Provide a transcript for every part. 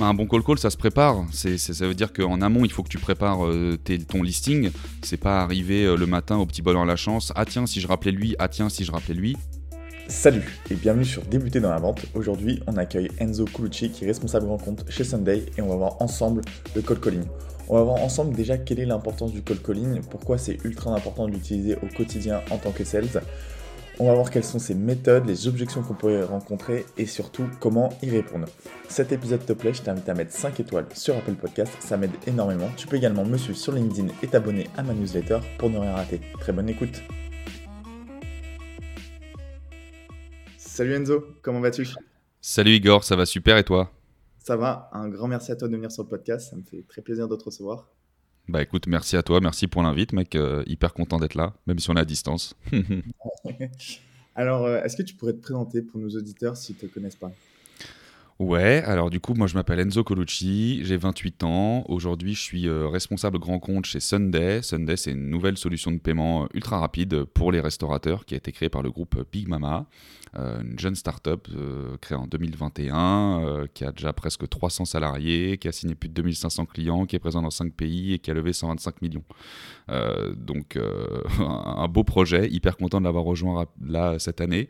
Un bon call call, ça se prépare. Ça veut dire qu'en amont, il faut que tu prépares euh, ton listing. C'est pas arriver euh, le matin au petit en la chance. Ah tiens, si je rappelais lui. Ah tiens, si je rappelais lui. Salut et bienvenue sur Débuter dans la vente. Aujourd'hui, on accueille Enzo Colucci qui est responsable grand compte chez Sunday et on va voir ensemble le call calling. On va voir ensemble déjà quelle est l'importance du call calling, pourquoi c'est ultra important de l'utiliser au quotidien en tant que sales. On va voir quelles sont ces méthodes, les objections qu'on pourrait rencontrer et surtout comment y répondre. Cet épisode te plaît, je t'invite à mettre 5 étoiles sur Apple Podcast, ça m'aide énormément. Tu peux également me suivre sur LinkedIn et t'abonner à ma newsletter pour ne rien rater. Très bonne écoute. Salut Enzo, comment vas-tu? Salut Igor, ça va super et toi? Ça va, un grand merci à toi de venir sur le podcast, ça me fait très plaisir de te recevoir. Bah écoute, merci à toi, merci pour l'invite, mec. Euh, hyper content d'être là, même si on est à distance. Alors, euh, est-ce que tu pourrais te présenter pour nos auditeurs s'ils ne te connaissent pas? Ouais, alors du coup, moi je m'appelle Enzo Colucci, j'ai 28 ans. Aujourd'hui, je suis euh, responsable grand compte chez Sunday. Sunday, c'est une nouvelle solution de paiement ultra rapide pour les restaurateurs qui a été créée par le groupe Big Mama. Euh, une jeune start-up euh, créée en 2021, euh, qui a déjà presque 300 salariés, qui a signé plus de 2500 clients, qui est présent dans 5 pays et qui a levé 125 millions. donc un beau projet, hyper content de l'avoir rejoint là cette année.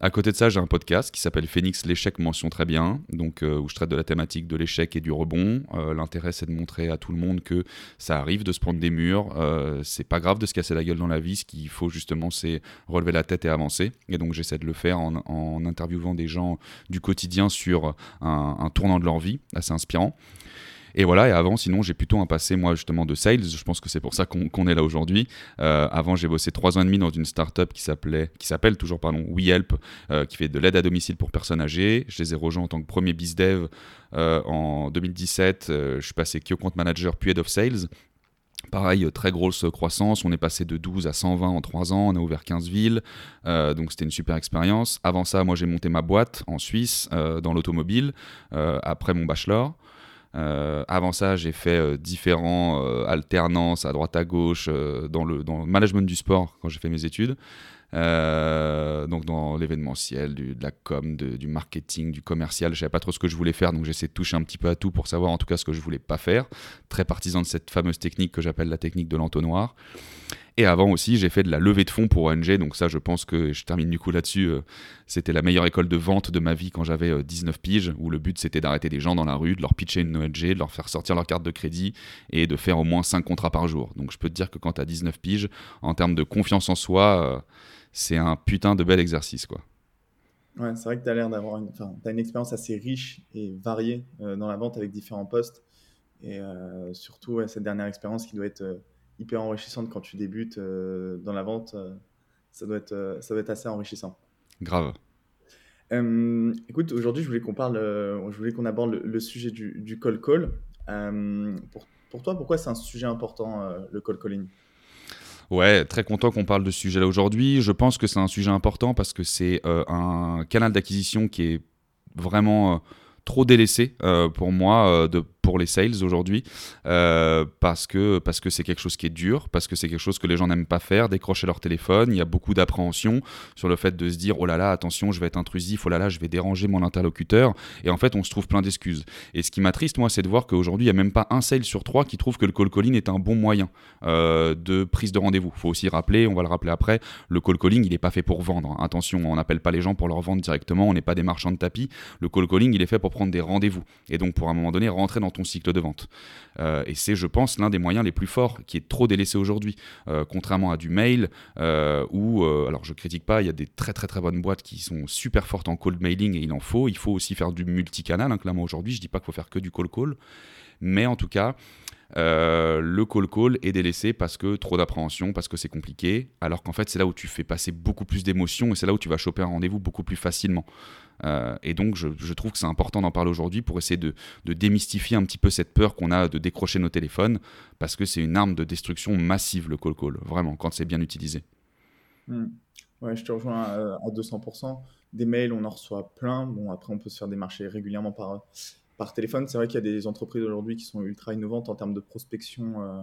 À côté de ça, j'ai un podcast qui s'appelle Phoenix l'échec mention très bien, donc où je traite de la thématique de l'échec et du rebond. L'intérêt c'est de montrer à tout le monde que ça arrive de se prendre des murs, c'est pas grave de se casser la gueule dans la vie, ce qu'il faut justement c'est relever la tête et avancer. Et donc j'essaie de le faire en, interviewant des gens du quotidien sur un, tournant de leur vie, assez inspirant. Et voilà, et avant, sinon, j'ai plutôt un passé, moi, justement, de sales. Je pense que c'est pour ça qu'on est là aujourd'hui. Euh, avant, j'ai bossé trois ans et demi dans une startup qui s'appelle toujours, pardon, WeHelp, euh, qui fait de l'aide à domicile pour personnes âgées. Je les ai rejoints en tant que premier bizdev euh, en 2017. je suis passé Key Account Manager puis Head of Sales. Pareil, euh, très grosse croissance, on est passé de 12 à 120 en 3 ans, on a ouvert 15 villes, euh, donc c'était une super expérience. Avant ça, moi j'ai monté ma boîte en Suisse, euh, dans l'automobile, après mon bachelor. Avant ça, j'ai fait différents alternances à droite à gauche dans, le, dans le management du sport quand j'ai fait mes études. Euh, donc dans l'événementiel, de la com, du marketing, du commercial, je savais pas trop ce que je voulais faire, donc j'essaie de toucher un petit peu à tout pour savoir en tout cas ce que je voulais pas faire. Très partisan de cette fameuse technique que j'appelle la technique de l'entonnoir. Et avant aussi, j'ai fait de la levée de fonds pour ONG, donc ça, je pense que je termine du coup là-dessus. Euh, c'était la meilleure école de vente de ma vie quand j'avais 19 euh, piges, où le but c'était d'arrêter des gens dans la rue, de leur pitcher une ONG, de leur faire sortir leur carte de crédit et de faire au moins 5 contrats par jour. Donc je peux te dire que quand tu as 19 piges, en termes de confiance en soi, c'est un putain de bel exercice, quoi. Ouais, c'est vrai que tu as l'air d'avoir une, une expérience assez riche et variée euh, dans la vente avec différents postes. Et euh, surtout, cette dernière expérience qui doit être euh, hyper enrichissante quand tu débutes dans la vente, ça, doit être, ça doit être assez enrichissant. Grave. écoute, aujourd'hui, je voulais qu'on parle, je voulais qu'on aborde le, sujet du, du, call call. Pour, pour, toi, pourquoi c'est un sujet important, le call calling Ouais, très content qu'on parle de ce sujet-là aujourd'hui. Je pense que c'est un sujet important parce que c'est euh, un canal d'acquisition qui est vraiment euh, trop délaissé euh, pour moi de pour les sales aujourd'hui euh, parce que parce que c'est quelque chose qui est dur, parce que c'est quelque chose que les gens n'aiment pas faire, décrocher leur téléphone. Il y a beaucoup d'appréhension sur le fait de se dire oh là là attention je vais être intrusif, oh là là je vais déranger mon interlocuteur. Et en fait on se trouve plein d'excuses. Et ce qui m'attriste moi c'est de voir qu'aujourd'hui il n'y a même pas un sale sur trois qui trouve que le call calling est un bon moyen euh, de prise de rendez-vous. Faut aussi rappeler, on va le rappeler après, le call calling il n'est pas fait pour vendre. Attention, on n'appelle pas les gens pour leur vendre directement, on n'est pas des marchands de tapis. Le call calling il est fait pour prendre des rendez-vous et donc pour un moment donné rentrer dans ton cycle de vente. Euh, et c'est, je pense, l'un des moyens les plus forts qui est trop délaissé aujourd'hui, euh, contrairement à du mail, euh, où, alors je critique pas, il y a des très très très bonnes boîtes qui sont super fortes en cold mailing et il en faut. Il faut aussi faire du multicanal, hein, clairement aujourd'hui. Je dis pas qu'il faut faire que du call call, mais en tout cas, le call call est délaissé parce que trop d'appréhension, parce que c'est compliqué, alors qu'en fait c'est là où tu fais passer beaucoup plus d'émotions et c'est là où tu vas choper un rendez-vous beaucoup plus facilement. Euh, et donc, je, trouve que c'est important d'en parler aujourd'hui pour essayer de, démystifier un petit peu cette peur qu'on a de décrocher nos téléphones, parce que c'est une arme de destruction massive, le call call, vraiment, quand c'est bien utilisé. Hmm. Ouais, je te rejoins à, 200%. Des mails, on en reçoit plein. Bon, après, on peut se faire démarcher régulièrement par, par téléphone. C'est vrai qu'il y a des entreprises aujourd'hui qui sont ultra innovantes en termes de prospection euh,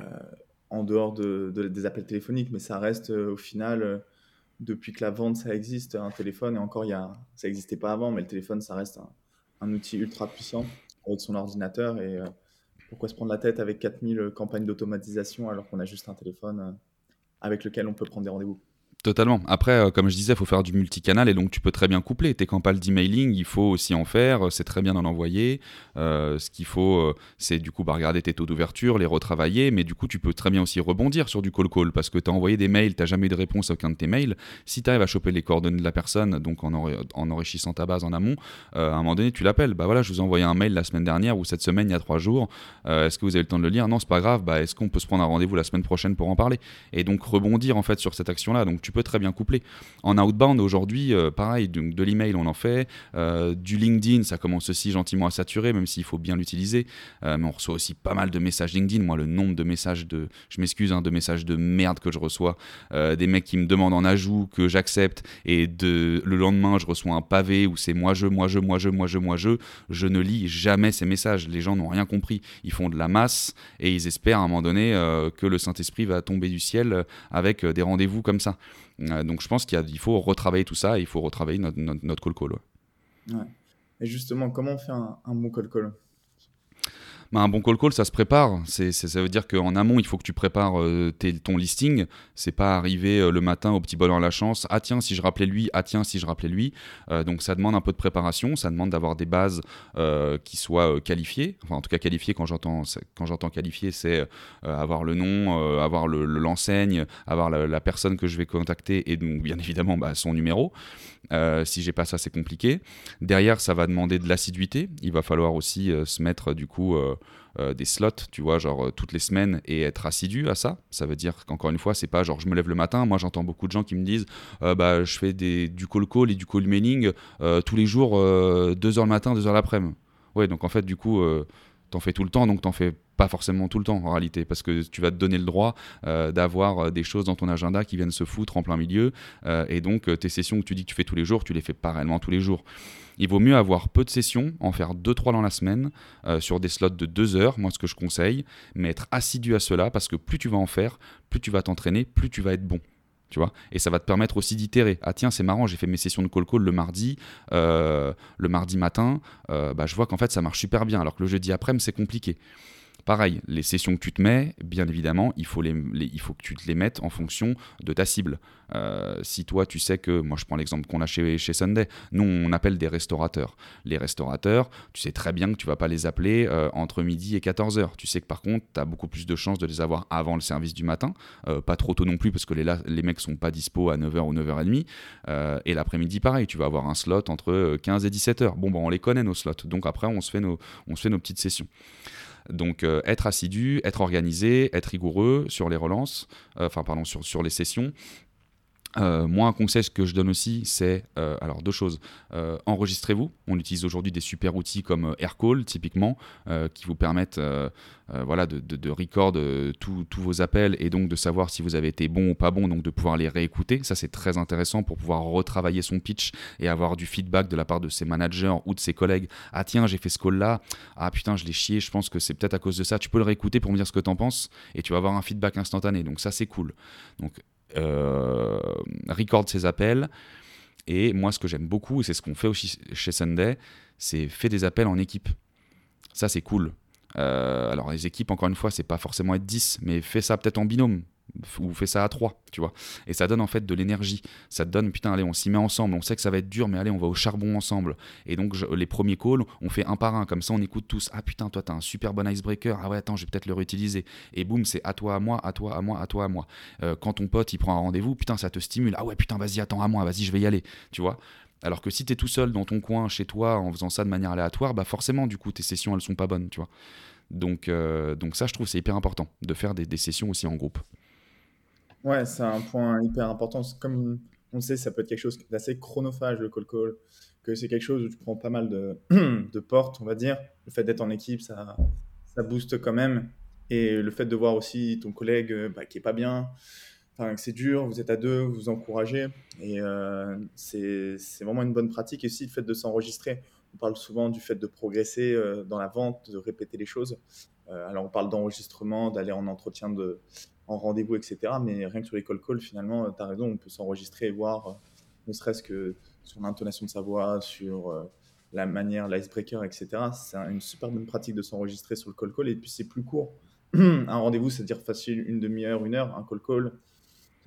euh, en dehors de, des appels téléphoniques, mais ça reste au final depuis que la vente ça existe, un téléphone, et encore il y a, ça n'existait pas avant, mais le téléphone ça reste un outil ultra puissant avec son ordinateur et pourquoi se prendre la tête avec 4000 campagnes d'automatisation alors qu'on a juste un téléphone avec lequel on peut prendre des rendez-vous? Totalement. Après, euh, comme je disais, il faut faire du multicanal et donc tu peux très bien coupler. Tes campagnes d'emailing, il faut aussi en faire. C'est très bien d'en envoyer. Euh, ce qu'il faut, euh, c'est du coup bah, regarder tes taux d'ouverture, les retravailler. Mais du coup, tu peux très bien aussi rebondir sur du call-call parce que tu as envoyé des mails, tu jamais eu de réponse à aucun de tes mails. Si tu arrives à choper les coordonnées de la personne, donc en, en enrichissant ta base en amont, à un moment donné, tu l'appelles. Bah voilà, je vous ai envoyé un mail la semaine dernière ou cette semaine, il y a trois jours. Est-ce que vous avez le temps de le lire? Non, c'est pas grave. Bah, Est-ce qu'on peut se prendre un rendez-vous la semaine prochaine pour en parler? Et donc rebondir en fait sur cette action-là. Peux très bien coupler. En outbound aujourd'hui, euh, pareil, de, de l'email on en fait, euh, du LinkedIn ça commence aussi gentiment à saturer, même s'il faut bien l'utiliser. Euh, mais on reçoit aussi pas mal de messages LinkedIn. Moi, le nombre de messages de, je m'excuse, hein, de messages de merde que je reçois, des mecs qui me demandent en ajout que j'accepte et de le lendemain je reçois un pavé où c'est moi je, moi je, moi je, moi je, moi je. Je ne lis jamais ces messages. Les gens n'ont rien compris. Ils font de la masse et ils espèrent à un moment donné que le Saint Esprit va tomber du ciel avec des rendez-vous comme ça. Euh, donc je pense qu'il faut retravailler tout ça et il faut retravailler notre, notre, call call. Ouais. Et justement, comment on fait un, un bon call call? Un bon call call, ça se prépare. C'est, ça veut dire qu'en amont, il faut que tu prépares euh, ton listing. C'est pas arriver euh, le matin au petit bonheur la chance. Ah tiens, si je rappelais lui. Ah tiens, si je rappelais lui. Euh, donc ça demande un peu de préparation. Ça demande d'avoir des bases qui soient qualifiées. Enfin, en tout cas, qualifiées, quand j'entends, quand c'est avoir le nom, avoir le, l'enseigne, avoir la, personne que je vais contacter et donc, bien évidemment, bah, son numéro. si j'ai pas ça, c'est compliqué. Derrière, ça va demander de l'assiduité. Il va falloir aussi se mettre, du coup, des slots, tu vois, genre euh, toutes les semaines et être assidu à ça. Ça veut dire qu'encore une fois, c'est pas genre je me lève le matin. Moi, j'entends beaucoup de gens qui me disent euh, bah, je fais des, du call call et du call mailing tous les jours, 2 heures le matin, 2 heures l'après-midi. Ouais, donc en fait, du coup, t'en fais tout le temps, donc t'en fais pas forcément tout le temps en réalité, parce que tu vas te donner le droit d'avoir des choses dans ton agenda qui viennent se foutre en plein milieu, et donc tes sessions que tu dis que tu fais tous les jours, tu les fais pas réellement tous les jours. Il vaut mieux avoir peu de sessions, en faire 2-3 dans la semaine, euh, sur des slots de 2 heures, moi ce que je conseille, mais être assidu à cela, parce que plus tu vas en faire, plus tu vas t'entraîner, plus tu vas être bon. Tu vois et ça va te permettre aussi d'itérer. Ah tiens, c'est marrant, j'ai fait mes sessions de call call le mardi, euh, le mardi matin, euh, bah, je vois qu'en fait ça marche super bien, alors que le jeudi après-midi c'est compliqué. Pareil, les sessions que tu te mets, bien évidemment, il faut, que tu te les mettes en fonction de ta cible. Euh, si toi, tu sais que, moi je prends l'exemple qu'on a chez, Sunday, nous on appelle des restaurateurs. Les restaurateurs, tu sais très bien que tu vas pas les appeler euh, entre midi et 14h. Tu sais que par contre, tu as beaucoup plus de chances de les avoir avant le service du matin, euh, pas trop tôt non plus parce que les, les mecs sont pas dispo à 9h ou 9h30. et l'après-midi, pareil, tu vas avoir un slot entre 15 et 17h. Bon, bon, on les connaît nos slots, donc après on se fait nos petites sessions. Donc euh, être assidu, être organisé, être rigoureux sur les relances, euh, enfin pardon, sur, sur les sessions, euh, moi, un conseil que je donne aussi, c'est euh, alors deux choses. Euh, enregistrez-vous. On utilise aujourd'hui des super outils comme AirCall, typiquement, qui vous permettent voilà, de, de, record tous vos appels et donc de savoir si vous avez été bon ou pas bon, donc de pouvoir les réécouter. Ça, c'est très intéressant pour pouvoir retravailler son pitch et avoir du feedback de la part de ses managers ou de ses collègues. Ah tiens, j'ai fait ce call-là. Ah putain, je l'ai chié. Je pense que c'est peut-être à cause de ça. Tu peux le réécouter pour me dire ce que tu en penses et tu vas avoir un feedback instantané. Donc ça, c'est cool. Donc euh, record ses appels. Et moi, ce que j'aime beaucoup, et c'est ce qu'on fait aussi chez Sunday, c'est fait des appels en équipe. Ça, c'est cool. Euh, alors, les équipes, encore une fois, c'est pas forcément être 10, mais fais ça peut-être en binôme ou fais ça à trois, tu vois. Et ça donne en fait de l'énergie. Ça te donne, putain, allez, on s'y met ensemble. On sait que ça va être dur, mais allez, on va au charbon ensemble. Et donc, les premiers calls, on fait un par un. Comme ça, on écoute tous. Ah putain, toi, t'as un super bon icebreaker. Ah ouais, attends, je vais peut-être le réutiliser. Et boum, c'est à toi, à moi, à toi, à moi, à toi, à moi. Euh, quand ton pote, il prend un rendez-vous, putain, ça te stimule. Ah ouais, putain, vas-y, attends, à moi, vas-y, je vais y aller. Tu vois? Alors que si tu es tout seul dans ton coin, chez toi, en faisant ça de manière aléatoire, bah forcément, du coup, tes sessions, elles sont pas bonnes, tu vois. Donc, euh, donc ça, je trouve, c'est hyper important de faire des sessions aussi en groupe. Ouais, c'est un point hyper important. Comme on sait, ça peut être quelque chose d'assez chronophage, le call call, que c'est quelque chose où tu prends pas mal de, portes, on va dire. Le fait d'être en équipe, ça, ça booste quand même. Et le fait de voir aussi ton collègue euh, bah, qui est pas bien, que c'est dur, vous êtes à deux, vous vous encouragez. Et euh, c'est vraiment une bonne pratique. Et aussi le fait de s'enregistrer. On parle souvent du fait de progresser euh, dans la vente, de répéter les choses. Alors on parle d'enregistrement, d'aller en entretien de, en rendez-vous, etc. Mais rien que sur les call calls, finalement, euh, tu as raison, on peut s'enregistrer et voir, euh, ne serait-ce que sur l'intonation de sa voix, sur euh, la manière, l'icebreaker, etc. C'est une super bonne pratique de s'enregistrer sur le call call et puis c'est plus court. un rendez-vous, c'est-à-dire facile une demi-heure, une heure. Un call call,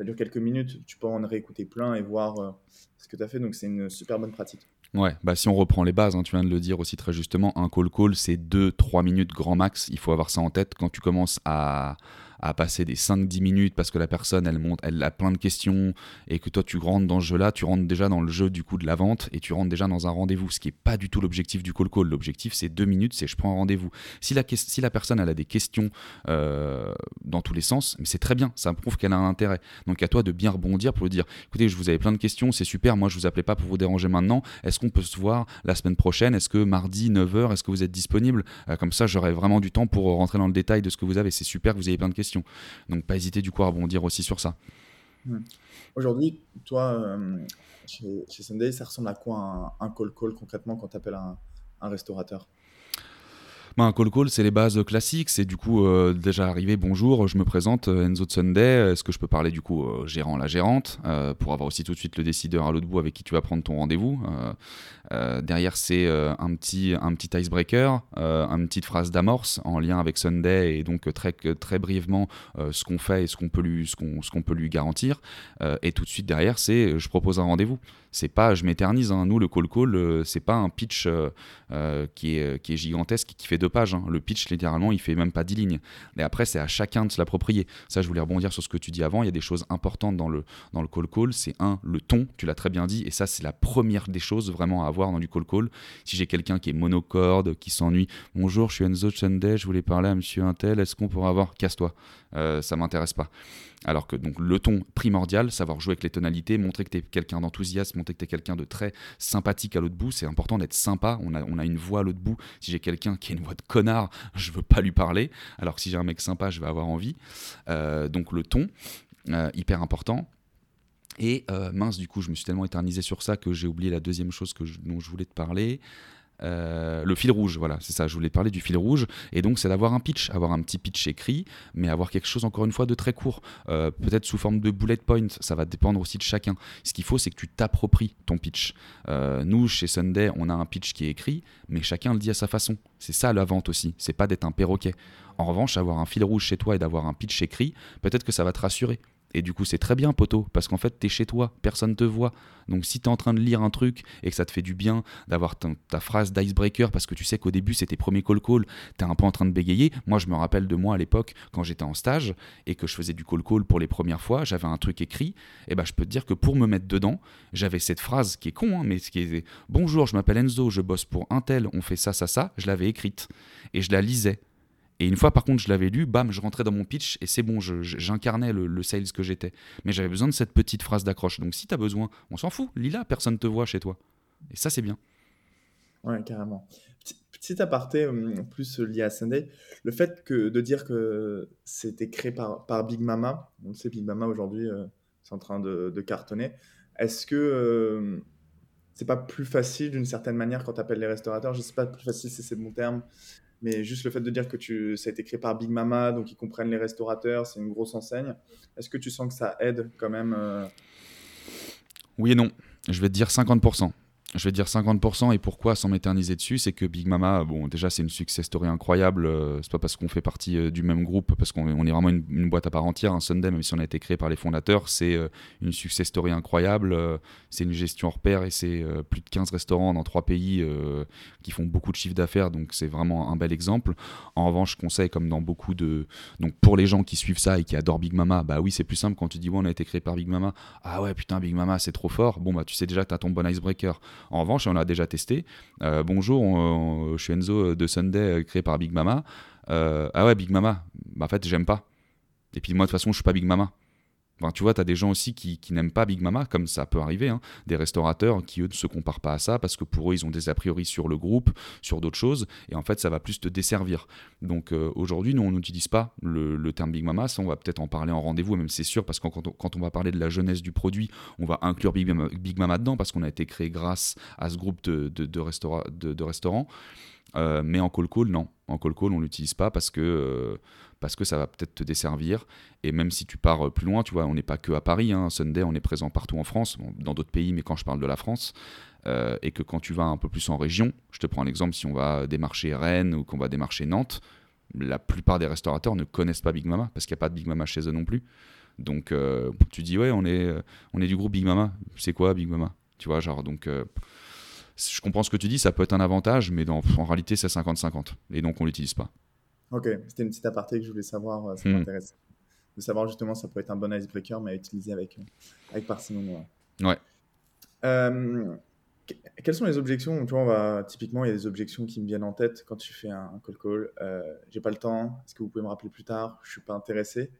ça dure quelques minutes. Tu peux en réécouter plein et voir euh, ce que tu as fait. Donc c'est une super bonne pratique. Ouais, bah si on reprend les bases, hein, tu viens de le dire aussi très justement, un call call c'est 2-3 minutes grand max, il faut avoir ça en tête quand tu commences à, à passer des 5-10 minutes parce que la personne elle monte, elle a plein de questions et que toi tu rentres dans ce jeu-là, tu rentres déjà dans le jeu du coup de la vente et tu rentres déjà dans un rendez-vous, ce qui est pas du tout l'objectif du call call. L'objectif c'est 2 minutes, c'est je prends un rendez-vous. Si la, personne elle a des questions euh, dans tous les sens, c'est très bien, ça prouve qu'elle a un intérêt. Donc à toi de bien rebondir pour dire écoutez, je vous avais plein de questions, c'est super, moi je vous appelais pas pour vous déranger maintenant, est-ce qu'on peut se voir la semaine prochaine? Est-ce que mardi 9h, est-ce que vous êtes disponible? Euh, Comme ça j'aurai vraiment du temps pour rentrer dans le détail de ce que vous avez, c'est super que vous ayez plein de questions. Donc pas hésiter du coup à rebondir aussi sur ça. Hmm. Aujourd'hui, toi, euh, chez, Sunday, ça ressemble à quoi un, call call concrètement quand tu appelles un, un restaurateur? Bah, un call call, c'est les bases classiques. C'est du coup euh, déjà arrivé, bonjour, je me présente, euh, Enzo de Sunday. Est-ce que je peux parler du coup au gérant, la gérante, pour avoir aussi tout de suite le décideur à l'autre bout avec qui tu vas prendre ton rendez-vous Derrière, c'est un, petit, un petit icebreaker, une petite phrase d'amorce en lien avec Sunday et donc très, très brièvement ce qu'on fait et ce qu'on peut, lui, ce qu'on, ce qu'on peut lui garantir. et tout de suite derrière, c'est je propose un rendez-vous c'est pas, je m'éternise, hein. nous le call call, euh, c'est pas un pitch euh, euh, qui, est, gigantesque, qui fait deux pages. Hein. Le pitch, littéralement, il fait même pas dix lignes. Et après, c'est à chacun de se l'approprier. Ça, je voulais rebondir sur ce que tu dis avant. Il y a des choses importantes dans le, dans le call call. C'est un, le ton, tu l'as très bien dit. Et ça, c'est la première des choses vraiment à avoir dans du call call. Si j'ai quelqu'un qui est monocorde, qui s'ennuie, bonjour, je suis Enzo Chende, je voulais parler à monsieur Intel, est-ce qu'on pourrait avoir, casse-toi, ça m'intéresse pas. Alors que donc le ton primordial, savoir jouer avec les tonalités, montrer que tu es quelqu'un d'enthousiaste, montrer que tu es quelqu'un de très sympathique à l'autre bout, c'est important d'être sympa, on a, on a une voix à l'autre bout. Si j'ai quelqu'un qui a une voix de connard, je veux pas lui parler, alors que si j'ai un mec sympa, je vais avoir envie. Euh, donc le ton, euh, hyper important. Et euh, mince, du coup, je me suis tellement éternisé sur ça que j'ai oublié la deuxième chose que dont je voulais te parler. Euh, le fil rouge, voilà, c'est ça, je voulais parler du fil rouge, et donc c'est d'avoir un pitch, avoir un petit pitch écrit, mais avoir quelque chose encore une fois de très court, euh, peut-être sous forme de bullet point, ça va dépendre aussi de chacun. Ce qu'il faut, c'est que tu t'appropries ton pitch. Euh, nous, chez Sunday, on a un pitch qui est écrit, mais chacun le dit à sa façon. C'est ça la vente aussi, c'est pas d'être un perroquet. En revanche, avoir un fil rouge chez toi et d'avoir un pitch écrit, peut-être que ça va te rassurer. Et du coup, c'est très bien, poteau, parce qu'en fait, tu es chez toi, personne te voit. Donc, si tu es en train de lire un truc et que ça te fait du bien d'avoir ta, phrase d'icebreaker, parce que tu sais qu'au début, c'était premier call-call, tu es un peu en train de bégayer. Moi, je me rappelle de moi à l'époque, quand j'étais en stage et que je faisais du call-call pour les premières fois, j'avais un truc écrit. Et ben, je peux te dire que pour me mettre dedans, j'avais cette phrase qui est con, hein, mais qui est Bonjour, je m'appelle Enzo, je bosse pour Intel, on fait ça, ça, ça. Je l'avais écrite et je la lisais. Et une fois, par contre, je l'avais lu, bam, je rentrais dans mon pitch et c'est bon, j'incarnais le, sales que j'étais. Mais j'avais besoin de cette petite phrase d'accroche. Donc si tu as besoin, on s'en fout, lis-la, personne te voit chez toi. Et ça, c'est bien. Ouais, carrément. Petit, aparté, hum, plus lié à Sunday, le fait que, de dire que c'était créé par, Big Mama, on sait, Big Mama aujourd'hui, euh, c'est en train de, cartonner. Est-ce que euh, c'est pas plus facile d'une certaine manière quand tu appelles les restaurateurs? Je sais pas, plus facile, c'est le bon terme mais juste le fait de dire que tu, ça a été créé par Big Mama, donc ils comprennent les restaurateurs, c'est une grosse enseigne. Est-ce que tu sens que ça aide quand même euh Oui et non. Je vais te dire 50% je vais dire 50% et pourquoi sans m'éterniser dessus, c'est que Big Mama, bon, déjà c'est une success story incroyable. Euh, c'est pas parce qu'on fait partie euh, du même groupe, parce qu'on est vraiment une, boîte à part entière. Un Sunday, même si on a été créé par les fondateurs, c'est euh, une success story incroyable. c'est une gestion hors pair et c'est plus de 15 restaurants dans trois pays qui font beaucoup de chiffre d'affaires, donc c'est vraiment un bel exemple. En revanche, je conseille, comme dans beaucoup de. Donc pour les gens qui suivent ça et qui adorent Big Mama, bah oui, c'est plus simple quand tu dis, ouais, on a été créé par Big Mama. Ah ouais, putain, Big Mama, c'est trop fort. Bon, bah tu sais déjà, tu as ton bon icebreaker. En revanche, on a déjà testé. Euh, bonjour, je suis Enzo de Sunday, euh, créé par Big Mama. Euh, ah ouais, Big Mama. Bah, en fait, j'aime pas. Et puis moi, de toute façon, je suis pas Big Mama tu vois, tu as des gens aussi qui, n'aiment pas Big Mama, comme ça peut arriver, hein. des restaurateurs qui, eux, ne se comparent pas à ça parce que pour eux, ils ont des a priori sur le groupe, sur d'autres choses, et en fait, ça va plus te desservir. Donc euh, aujourd'hui, nous, on n'utilise pas le, terme Big Mama, ça, on va peut-être en parler en rendez-vous, même c'est sûr, parce que quand on, va parler de la jeunesse du produit, on va inclure Big Mama, dedans, parce qu'on a été créé grâce à ce groupe de, de, restaurants. Euh, mais en call call, non. En call call, on l'utilise pas parce que euh, parce que ça va peut-être te desservir. Et même si tu pars euh, plus loin, tu vois, on n'est pas que à Paris. Hein. Sunday, on est présent partout en France, dans d'autres pays, mais quand je parle de la France, et que quand tu vas un peu plus en région, je te prends l'exemple si on va démarcher Rennes ou qu'on va démarcher Nantes, la plupart des restaurateurs ne connaissent pas Big Mama parce qu'il n'y a pas de Big Mama chez eux non plus. Donc tu dis ouais on est, on est du groupe Big Mama, c'est quoi Big Mama? Tu vois genre donc je comprends ce que tu dis, ça peut être un avantage, mais en réalité, c'est 50-50. Et donc, on l'utilise pas. Ok, c'était une petite aparté que je voulais savoir, euh, ça hmm. m'intéresse. De savoir justement, ça peut être un bon icebreaker, mais à utiliser avec, euh, avec parcimonie. Ouais. Euh, quelles sont les objections Tu vois, on va, typiquement, il y a des objections qui me viennent en tête quand tu fais un, call call. Euh, J'ai pas le temps. Est-ce que vous pouvez me rappeler plus tard? Je suis pas intéressé.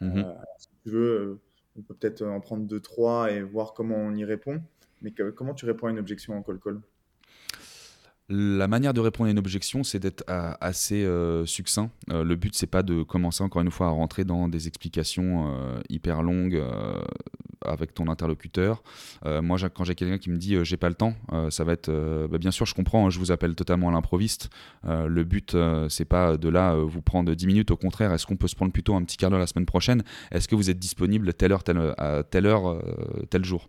Mhm. si tu veux, on peut peut-être en prendre deux, trois et voir comment on y répond. Mais comment tu réponds à une objection en call call? La manière de répondre à une objection, c'est d'être euh, assez euh, succinct. Euh, le but, c'est pas de commencer encore une fois à rentrer dans des explications hyper longues avec ton interlocuteur. moi, quand j'ai quelqu'un qui me dit j'ai pas le temps, ça va être bah, bien sûr, je comprends, hein, je vous appelle totalement à l'improviste. le but, c'est pas de là vous prendre 10 minutes. Au contraire, est-ce qu'on peut se prendre plutôt un petit quart d'heure la semaine prochaine? Est-ce que vous êtes disponible telle heure, telle, à telle heure, tel jour?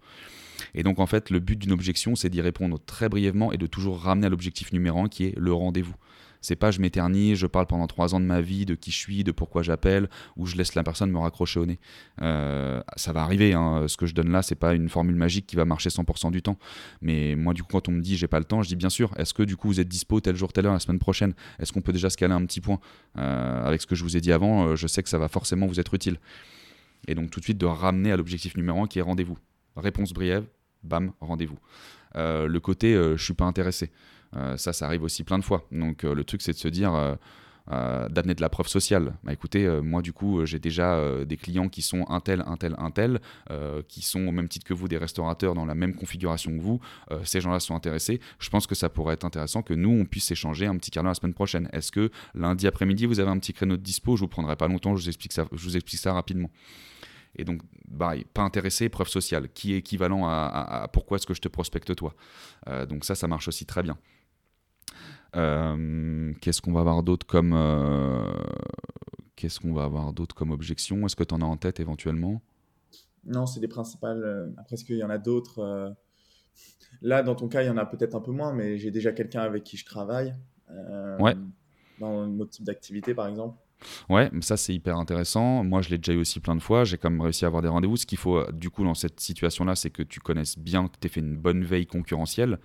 Et donc en fait, le but d'une objection, c'est d'y répondre très brièvement et de toujours ramener à l'objectif numéro un qui est le rendez-vous. C'est pas je m'éternise, je parle pendant trois ans de ma vie, de qui je suis, de pourquoi j'appelle, ou je laisse la personne me raccrocher au nez. Euh, ça va arriver, hein. ce que je donne là, c'est pas une formule magique qui va marcher 100% du temps. Mais moi, du coup, quand on me dit j'ai pas le temps, je dis bien sûr, est-ce que du coup vous êtes dispo tel jour, telle heure la semaine prochaine? Est-ce qu'on peut déjà se caler un petit point? Euh, Avec ce que je vous ai dit avant, euh, je sais que ça va forcément vous être utile. Et donc tout de suite de ramener à l'objectif numéro un qui est rendez-vous. Réponse brève, bam, rendez-vous. Euh, le côté euh, je suis pas intéressé, euh, ça, ça arrive aussi plein de fois. Donc le truc, c'est de se dire d'amener de la preuve sociale. Bah, écoutez, moi du coup, j'ai déjà des clients qui sont un tel, un tel, un tel, qui sont au même titre que vous des restaurateurs dans la même configuration que vous. ces gens-là sont intéressés. Je pense que ça pourrait être intéressant que nous, on puisse échanger un petit quart la semaine prochaine. Est-ce que lundi après-midi, vous avez un petit créneau de dispo? Je vous prendrai pas longtemps, je vous explique ça rapidement. Et donc, bah, pas intéressé, preuve sociale, qui est équivalent à, pourquoi est-ce que je te prospecte toi? Euh, donc ça, ça marche aussi très bien. Euh, qu'est-ce qu'on va avoir d'autre comme euh, qu'est-ce qu'on va avoir d'autre comme objection? Est-ce que tu en as en tête éventuellement? Non, c'est les principales. Après, est-ce qu'il y en a d'autres Là, dans ton cas, il y en a peut-être un peu moins, mais j'ai déjà quelqu'un avec qui je travaille. ouais. Dans notre type d'activité, par exemple. Ouais, ça c'est hyper intéressant. Moi je l'ai déjà eu aussi plein de fois. J'ai quand même réussi à avoir des rendez-vous. Ce qu'il faut euh, du coup dans cette situation-là, c'est que tu connaisses bien, que tu aies fait une bonne veille concurrentielle.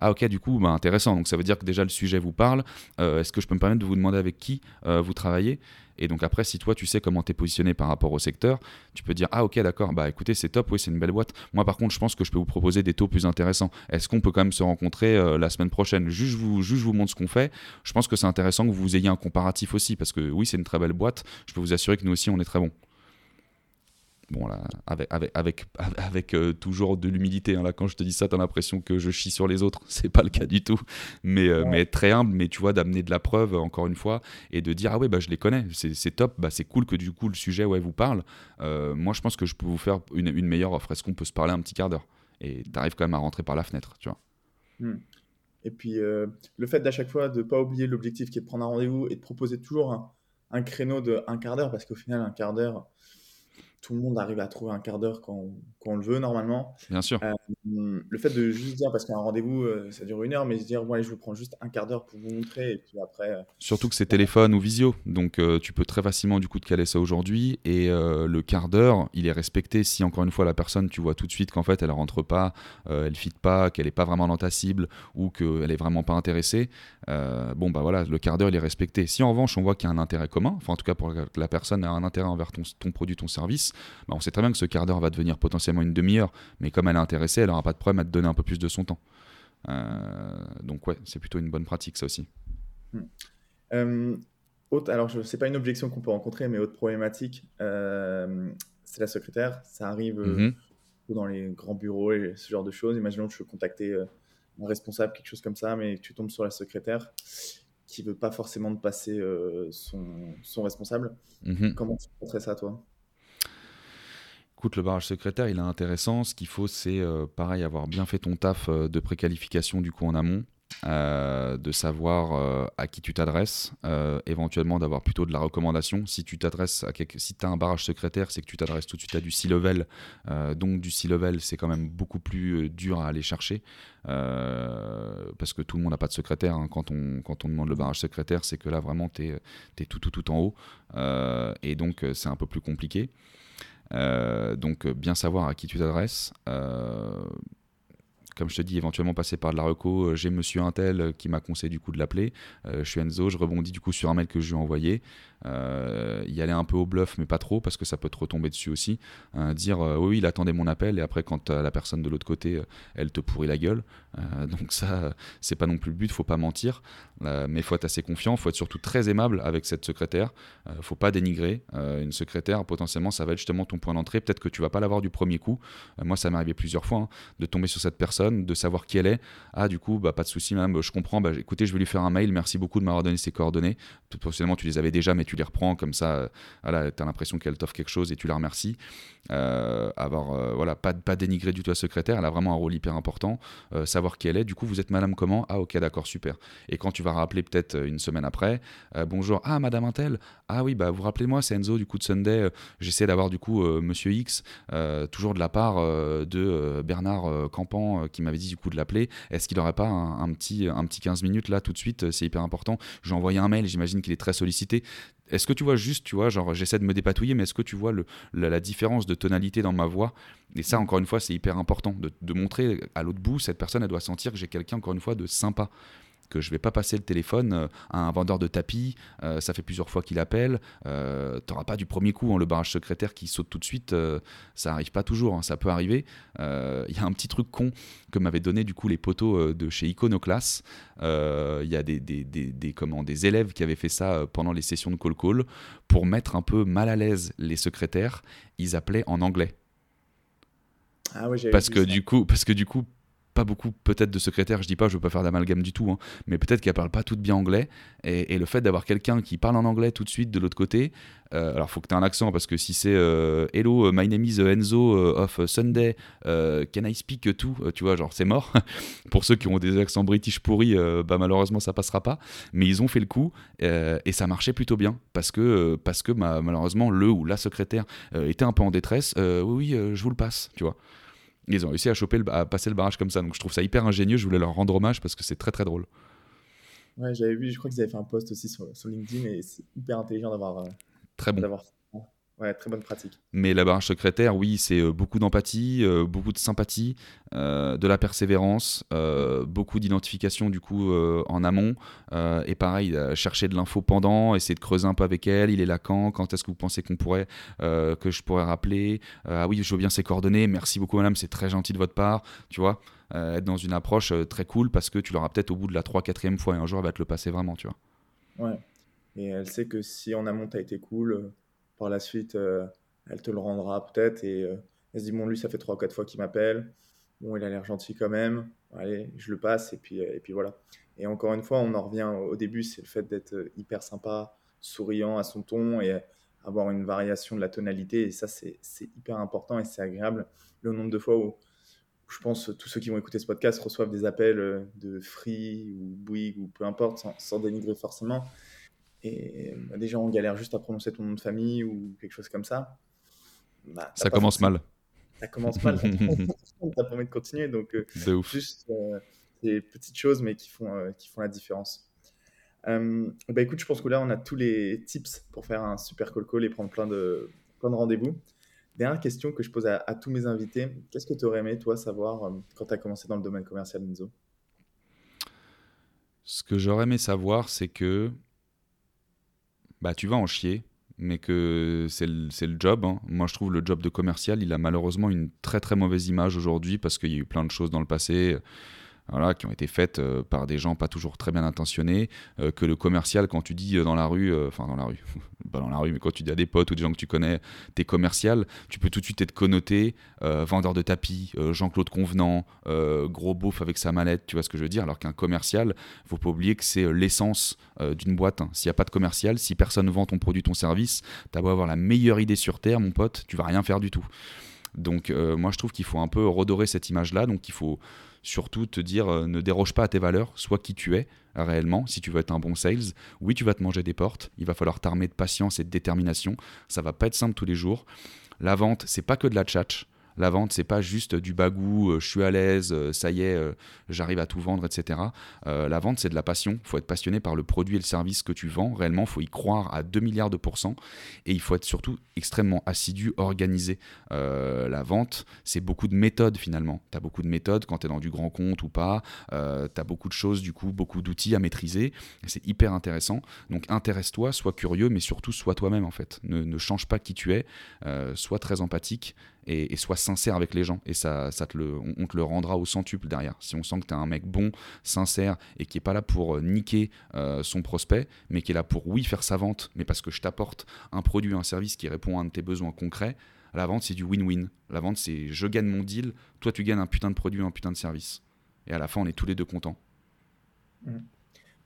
Ah ok, du coup, bah, intéressant. Donc ça veut dire que déjà le sujet vous parle. Euh, est-ce que je peux me permettre de vous demander avec qui euh, vous travaillez? Et donc après, si toi tu sais comment tu es positionné par rapport au secteur, tu peux dire ah ok d'accord, bah écoutez c'est top, oui c'est une belle boîte. Moi par contre, je pense que je peux vous proposer des taux plus intéressants. Est-ce qu'on peut quand même se rencontrer euh, la semaine prochaine? Vous, juste vous montre ce qu'on fait. Je pense que c'est intéressant que vous ayez un comparatif aussi parce que oui c'est une très belle boîte. Je peux vous assurer que nous aussi on est très bon bon là, avec, avec, avec, avec euh, toujours de l'humilité. Hein, là, quand je te dis ça, tu as l'impression que je chie sur les autres. C'est pas le cas du tout. Mais, euh, mais être très humble, mais tu vois, d'amener de la preuve, encore une fois, et de dire, ah ouais, bah, je les connais, c'est top, bah, c'est cool que du coup le sujet ouais, vous parle. Euh, moi, je pense que je peux vous faire une, une meilleure offre. Est-ce qu'on peut se parler un petit quart d'heure? Et tu arrives quand même à rentrer par la fenêtre, tu vois. Hmm. Et puis, le fait d'à chaque fois de ne pas oublier l'objectif qui est de prendre un rendez-vous et de proposer toujours un, un créneau de un quart d'heure, parce qu'au final, un quart d'heure, tout le monde arrive à trouver un quart d'heure quand, quand, on le veut normalement. Bien sûr. Euh, le fait de juste dire, parce qu'un rendez-vous, euh, ça dure une heure, mais se dire, bon, je vous prends juste un quart d'heure pour vous montrer, et puis après. Euh, Surtout que c'est téléphone ou visio, donc tu peux très facilement du coup te caler ça aujourd'hui, et le quart d'heure, il est respecté si encore une fois la personne, tu vois tout de suite qu'en fait elle rentre pas, elle fit pas, qu'elle est pas vraiment dans ta cible, ou qu'elle est vraiment pas intéressée. bon bah voilà, le quart d'heure il est respecté. Si en revanche on voit qu'il y a un intérêt commun, enfin en tout cas pour que la personne a un intérêt envers ton, ton produit, ton service, bah, on sait très bien que ce quart d'heure va devenir potentiellement une demi-heure, mais comme elle est intéressée, elle n'aura pas de problème à te donner un peu plus de son temps. Euh, donc ouais, c'est plutôt une bonne pratique ça aussi. Hmm. Euh, autre, alors je sais pas une objection qu'on peut rencontrer, mais autre problématique, euh, c'est la secrétaire. Ça arrive mhm. dans les grands bureaux et ce genre de choses. Imaginons que je veux contacter un responsable, quelque chose comme ça, mais tu tombes sur la secrétaire qui veut pas forcément de passer son, responsable. Mhm. Comment tu ferais ça toi? Écoute, le barrage secrétaire, il est intéressant. Ce qu'il faut, c'est euh, pareil, avoir bien fait ton taf euh, de préqualification du coup en amont. euh, de savoir à qui tu t'adresses, éventuellement d'avoir plutôt de la recommandation. Si tu t'adresses à si tu as un barrage secrétaire, c'est que tu t'adresses tout de suite à du C-level. donc du C-level, c'est quand même beaucoup plus dur à aller chercher parce que tout le monde n'a pas de secrétaire. Hein. Quand, on, quand on demande le barrage secrétaire, c'est que là vraiment tu es, es, tout, tout, tout en haut et donc c'est un peu plus compliqué. Donc bien savoir à qui tu t'adresses comme je te dis, éventuellement passer par de la reco. Euh, j'ai monsieur Intel euh, qui m'a conseillé coup de l'appeler. Euh, je suis Enzo, je rebondis du coup sur un mail que je lui ai envoyé. Y aller un peu au bluff, mais pas trop, parce que ça peut te retomber dessus aussi. dire oui, il attendait mon appel, et après, quand la personne de l'autre côté, elle te pourrit la gueule. donc, ça, c'est pas non plus le but, faut pas mentir. mais faut être assez confiant, faut être surtout très aimable avec cette secrétaire. faut pas dénigrer. une secrétaire, potentiellement, ça va être justement ton point d'entrée. Peut-être que tu vas pas l'avoir du premier coup. moi, ça m'est arrivé plusieurs fois hein, de tomber sur cette personne de savoir qui elle est. Ah, du coup, bah, pas de souci, madame, je comprends. Bah, écoutez, je vais lui faire un mail. Merci beaucoup de m'avoir donné ses coordonnées. Potentiellement, tu les avais déjà, mais tu les reprends comme ça. Euh, voilà, tu as l'impression qu'elle t'offre quelque chose et tu la remercies. Euh, avoir, euh, voilà, pas, pas dénigrer du tout la secrétaire. Elle a vraiment un rôle hyper important. savoir qui elle est. Du coup, vous êtes madame comment? Ah, ok, d'accord, super. Et quand tu vas rappeler peut-être une semaine après, bonjour, ah, madame Intel. Ah, oui, bah, vous rappelez-moi, c'est Enzo du coup de Sunday. J'essaie d'avoir du coup monsieur X, toujours de la part de Bernard Campan qui m'avait dit du coup de l'appeler. Est-ce qu'il n'aurait pas un, petit, un petit 15 minutes là tout de suite? C'est hyper important. J'ai envoyé un mail, j'imagine qu'il est très sollicité. Est-ce que tu vois juste, tu vois, genre j'essaie de me dépatouiller, mais est-ce que tu vois la, différence de tonalité dans ma voix? Et ça, encore une fois, c'est hyper important de, de montrer à l'autre bout, cette personne, elle doit sentir que j'ai quelqu'un, encore une fois, de sympa que je vais pas passer le téléphone euh, à un vendeur de tapis, euh, ça fait plusieurs fois qu'il appelle, euh, tu n'auras pas du premier coup hein, le barrage secrétaire qui saute tout de suite, ça arrive pas toujours, hein, ça peut arriver. Il y a un petit truc con que m'avaient donné du coup les poteaux de chez Iconoclass. Il y a des, des, des, comment, des élèves qui avaient fait ça pendant les sessions de call call pour mettre un peu mal à l'aise les secrétaires, ils appelaient en anglais. Ah oui, parce que du coup, parce que du coup, pas beaucoup peut-être de secrétaires, je dis pas, je veux pas faire d'amalgame du tout, hein, mais peut-être qu'elles parlent pas toutes bien anglais, et, le fait d'avoir quelqu'un qui parle en anglais tout de suite de l'autre côté, euh, alors faut que tu aies un accent, parce que si c'est euh, Hello, my name is Enzo of Sunday, can I speak to, tu vois, genre c'est mort. Pour ceux qui ont des accents british pourris, bah malheureusement ça passera pas, mais ils ont fait le coup, et ça marchait plutôt bien, parce que, parce que malheureusement le ou la secrétaire était un peu en détresse, oui, oui, je vous le passe, tu vois. Ils ont réussi à, choper à passer le barrage comme ça. Donc je trouve ça hyper ingénieux. Je voulais leur rendre hommage parce que c'est très très drôle. Ouais, j'avais vu, je crois qu'ils avaient fait un post aussi sur, sur LinkedIn et c'est hyper intelligent d'avoir. Euh, très bon. Ouais, très bonne pratique. Mais la barrage secrétaire, oui, c'est euh, beaucoup d'empathie, euh, beaucoup de sympathie, euh, de la persévérance, beaucoup d'identification du coup en amont. et pareil, chercher de l'info pendant, essayer de creuser un peu avec elle. Il est là quand? Quand est-ce que vous pensez qu'on pourrait, que je pourrais rappeler? Ah oui, je veux bien ses coordonnées. Merci beaucoup, madame, c'est très gentil de votre part. Tu vois, être dans une approche très cool parce que tu l'auras peut-être au bout de la 3-4e fois et un jour elle va te le passer vraiment, tu vois. Ouais. Et elle sait que si en amont t'as été cool par la suite, euh, elle te le rendra peut-être. Et euh, elle se dit, bon, lui, ça fait 3 ou 4 fois qu'il m'appelle. Bon, il a l'air gentil quand même. Allez, je le passe. Et puis, euh, et puis voilà. Et encore une fois, on en revient au début, c'est le fait d'être hyper sympa, souriant à son ton et avoir une variation de la tonalité. Et ça, c'est hyper important et c'est agréable. Le nombre de fois où, je pense tous ceux qui vont écouter ce podcast reçoivent des appels de Free ou Bouygues ou peu importe, sans, sans dénigrer forcément et bah, des gens galèrent juste à prononcer ton nom de famille ou quelque chose comme ça, bah, ça commence mal. Ça commence mal. T'as pas envie de continuer, donc euh, juste euh, des petites choses mais qui font euh, qui font la différence. bah écoute, je pense que là on a tous les tips pour faire un super call call et prendre plein de plein de rendez-vous. Dernière question que je pose à, à tous mes invités. Qu'est-ce que tu aurais aimé, toi, savoir quand tu as commencé dans le domaine commercial, Enzo? Ce que j'aurais aimé savoir, c'est que bah tu vas en chier, mais que c'est le, job. Hein. Moi, je trouve le job de commercial, il a malheureusement une très très mauvaise image aujourd'hui parce qu'il y a eu plein de choses dans le passé voilà, qui ont été faites euh, par des gens pas toujours très bien intentionnés, euh, que le commercial, quand tu dis euh, dans la rue, enfin dans la rue, pas dans la rue, mais quand tu dis à des potes ou des gens que tu connais, t'es commercial, tu peux tout de suite être connoté, vendeur de tapis, Jean-Claude Convenant, gros beauf avec sa mallette, tu vois ce que je veux dire, alors qu'un commercial, faut pas oublier que c'est l'essence d'une boîte. Hein. S'il n'y a pas de commercial, si personne vend ton produit, ton service, t'as beau avoir la meilleure idée sur Terre, mon pote, tu vas rien faire du tout. Donc moi je trouve qu'il faut un peu redorer cette image-là, donc il faut surtout te dire ne déroge pas à tes valeurs, sois qui tu es réellement si tu veux être un bon sales. Oui, tu vas te manger des portes, il va falloir t'armer de patience et de détermination, ça va pas être simple tous les jours. La vente, c'est pas que de la tchatch. La vente, c'est pas juste du bagou, euh, je suis à l'aise, euh, ça y est, euh, j'arrive à tout vendre, etc. la vente, c'est de la passion. Il faut être passionné par le produit et le service que tu vends. Réellement, il faut y croire à 2 milliards de pourcents. Et il faut être surtout extrêmement assidu, organisé. la vente, c'est beaucoup de méthodes finalement. Tu as beaucoup de méthodes quand tu es dans du grand compte ou pas. tu as beaucoup de choses, du coup, beaucoup d'outils à maîtriser. C'est hyper intéressant. Donc intéresse-toi, sois curieux, mais surtout sois toi-même en fait. Ne, ne, change pas qui tu es. sois très empathique et, sois sincère avec les gens. Et ça, ça te le, on, te le rendra au centuple derrière. Si on sent que tu es un mec bon, sincère et qui est pas là pour euh, niquer euh, son prospect, mais qui est là pour, oui, faire sa vente, mais parce que je t'apporte un produit, un service qui répond à un de tes besoins concrets, la vente, c'est du win-win. La vente, c'est je gagne mon deal, toi, tu gagnes un putain de produit, un putain de service. Et à la fin, on est tous les deux contents. Mmh.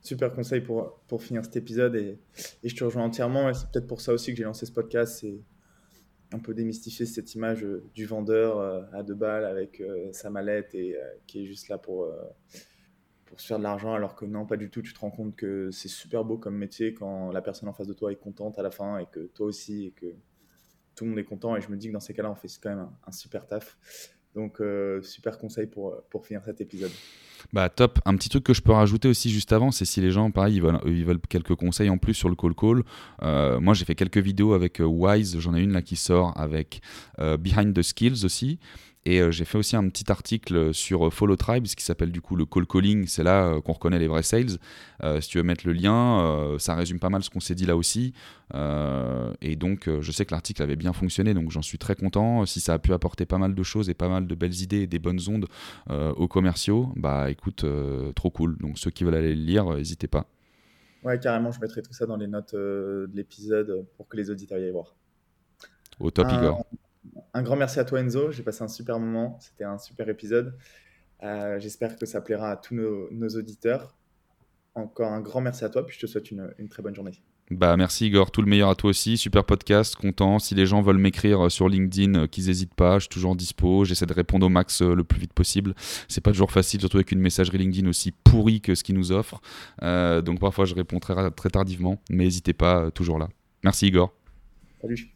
Super conseil pour, pour finir cet épisode et, et je te rejoins entièrement. Et c'est peut-être pour ça aussi que j'ai lancé ce podcast. Un peu démystifier cette image euh, du vendeur euh, à deux balles avec euh, sa mallette et qui est juste là pour, pour se faire de l'argent, alors que non, pas du tout. Tu te rends compte que c'est super beau comme métier quand la personne en face de toi est contente à la fin et que toi aussi et que tout le monde est content. Et je me dis que dans ces cas-là, on fait quand même un, super taf. Donc, super conseil pour, pour finir cet épisode. Bah top. Un petit truc que je peux rajouter aussi juste avant, c'est si les gens, pareil, ils veulent, quelques conseils en plus sur le call call. Euh, moi, j'ai fait quelques vidéos avec euh, Wise. J'en ai une là qui sort avec euh, Behind the Skills aussi. Et euh, j'ai fait aussi un petit article sur euh, Follow Tribes qui s'appelle du coup le call calling. C'est là euh, qu'on reconnaît les vrais sales. si tu veux mettre le lien, ça résume pas mal ce qu'on s'est dit là aussi. et donc, je sais que l'article avait bien fonctionné, donc j'en suis très content. Si ça a pu apporter pas mal de choses et pas mal de belles idées et des bonnes ondes aux commerciaux, bah écoute, trop cool. Donc, ceux qui veulent aller le lire, n'hésitez pas. Ouais, carrément, je mettrai tout ça dans les notes de l'épisode pour que les auditeurs y aillent voir. Au top, Igor. Un grand merci à toi Enzo, j'ai passé un super moment, c'était un super épisode. Euh, j'espère que ça plaira à tous nos, auditeurs. Encore un grand merci à toi, puis je te souhaite une, très bonne journée. Bah merci Igor, tout le meilleur à toi aussi, super podcast, content. Si les gens veulent m'écrire euh, sur LinkedIn, euh, qu'ils n'hésitent pas, je suis toujours dispo, j'essaie de répondre au max le plus vite possible. C'est pas toujours facile, surtout avec une messagerie LinkedIn aussi pourrie que ce qu'ils nous offrent. donc parfois je réponds très, très tardivement, mais n'hésitez pas, toujours là. Merci Igor. Salut.